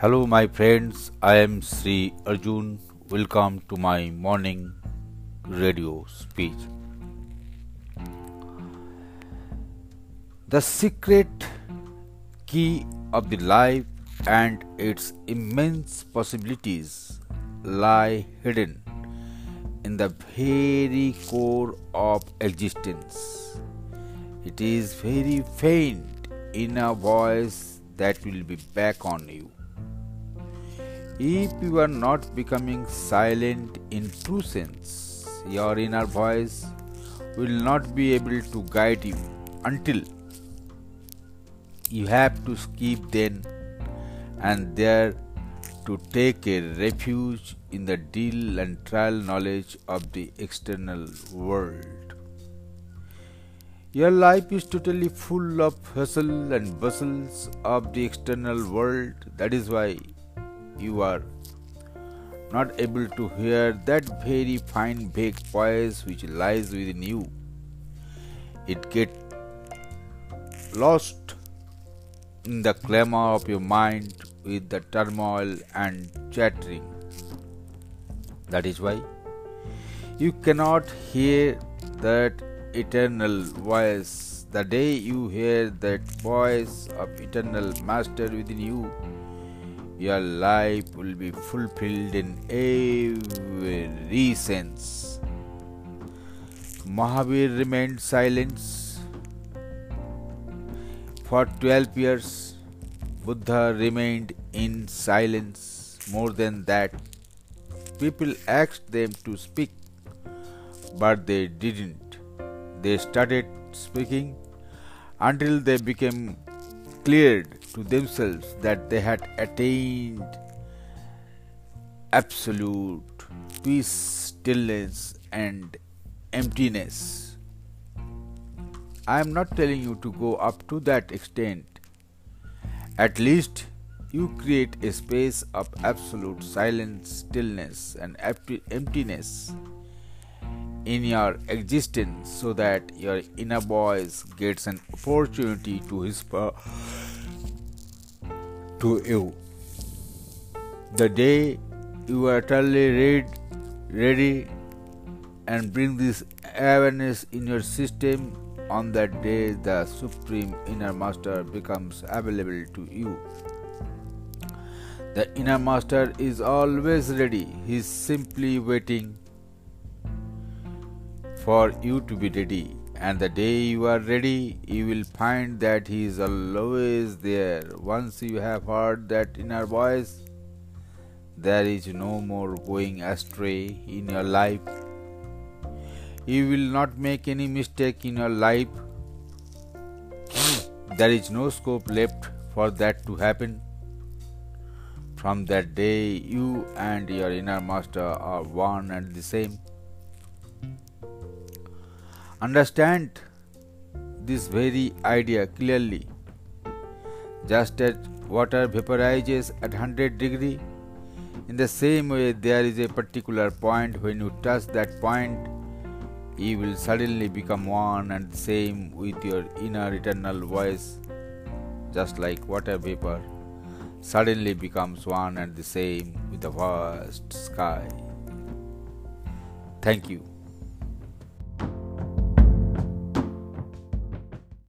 Hello, my friends. I am Sri Arjun. Welcome to my morning radio speech. The secret key of the life and its immense possibilities lie hidden in the very core of existence. It is very faint in a voice that will be back on you. If you are not becoming silent in true sense, your inner voice will not be able to guide you until you have to skip then and there to take a refuge in the deal and trial knowledge of the external world. Your life is totally full of hustle and bustles of the external world. That is why you are not able to hear that very fine big voice which lies within you. It gets lost in the clamor of your mind with the turmoil and chattering. That is why you cannot hear that eternal voice. The day you hear that voice of eternal master within you, your life will be fulfilled in every sense. Mahavir remained silent for 12 years. Buddha remained in silence. More than that, people asked them to speak, but they didn't. They started speaking until they became cleared to themselves that they had attained absolute peace, stillness, and emptiness. I am not telling you to go up to that extent at least you create a space of absolute silence, stillness, and emptiness in your existence so that your inner voice gets an opportunity to whisper to you. The day you are totally read, ready and bring this awareness in your system on that day, the Supreme Inner Master becomes available to you. The Inner Master is always ready, he is simply waiting for you to be ready. And the day you are ready, you will find that He is always there. Once you have heard that inner voice, there is no more going astray in your life you will not make any mistake in your life. there is no scope left for that to happen. From that day, you and your inner master are one and the same. Understand this very idea clearly. Just as water vaporizes at 100 degree, in the same way there is a particular point when you touch that point you will suddenly become one and same with your inner eternal voice, just like water vapor suddenly becomes one and the same with the vast sky. Thank you.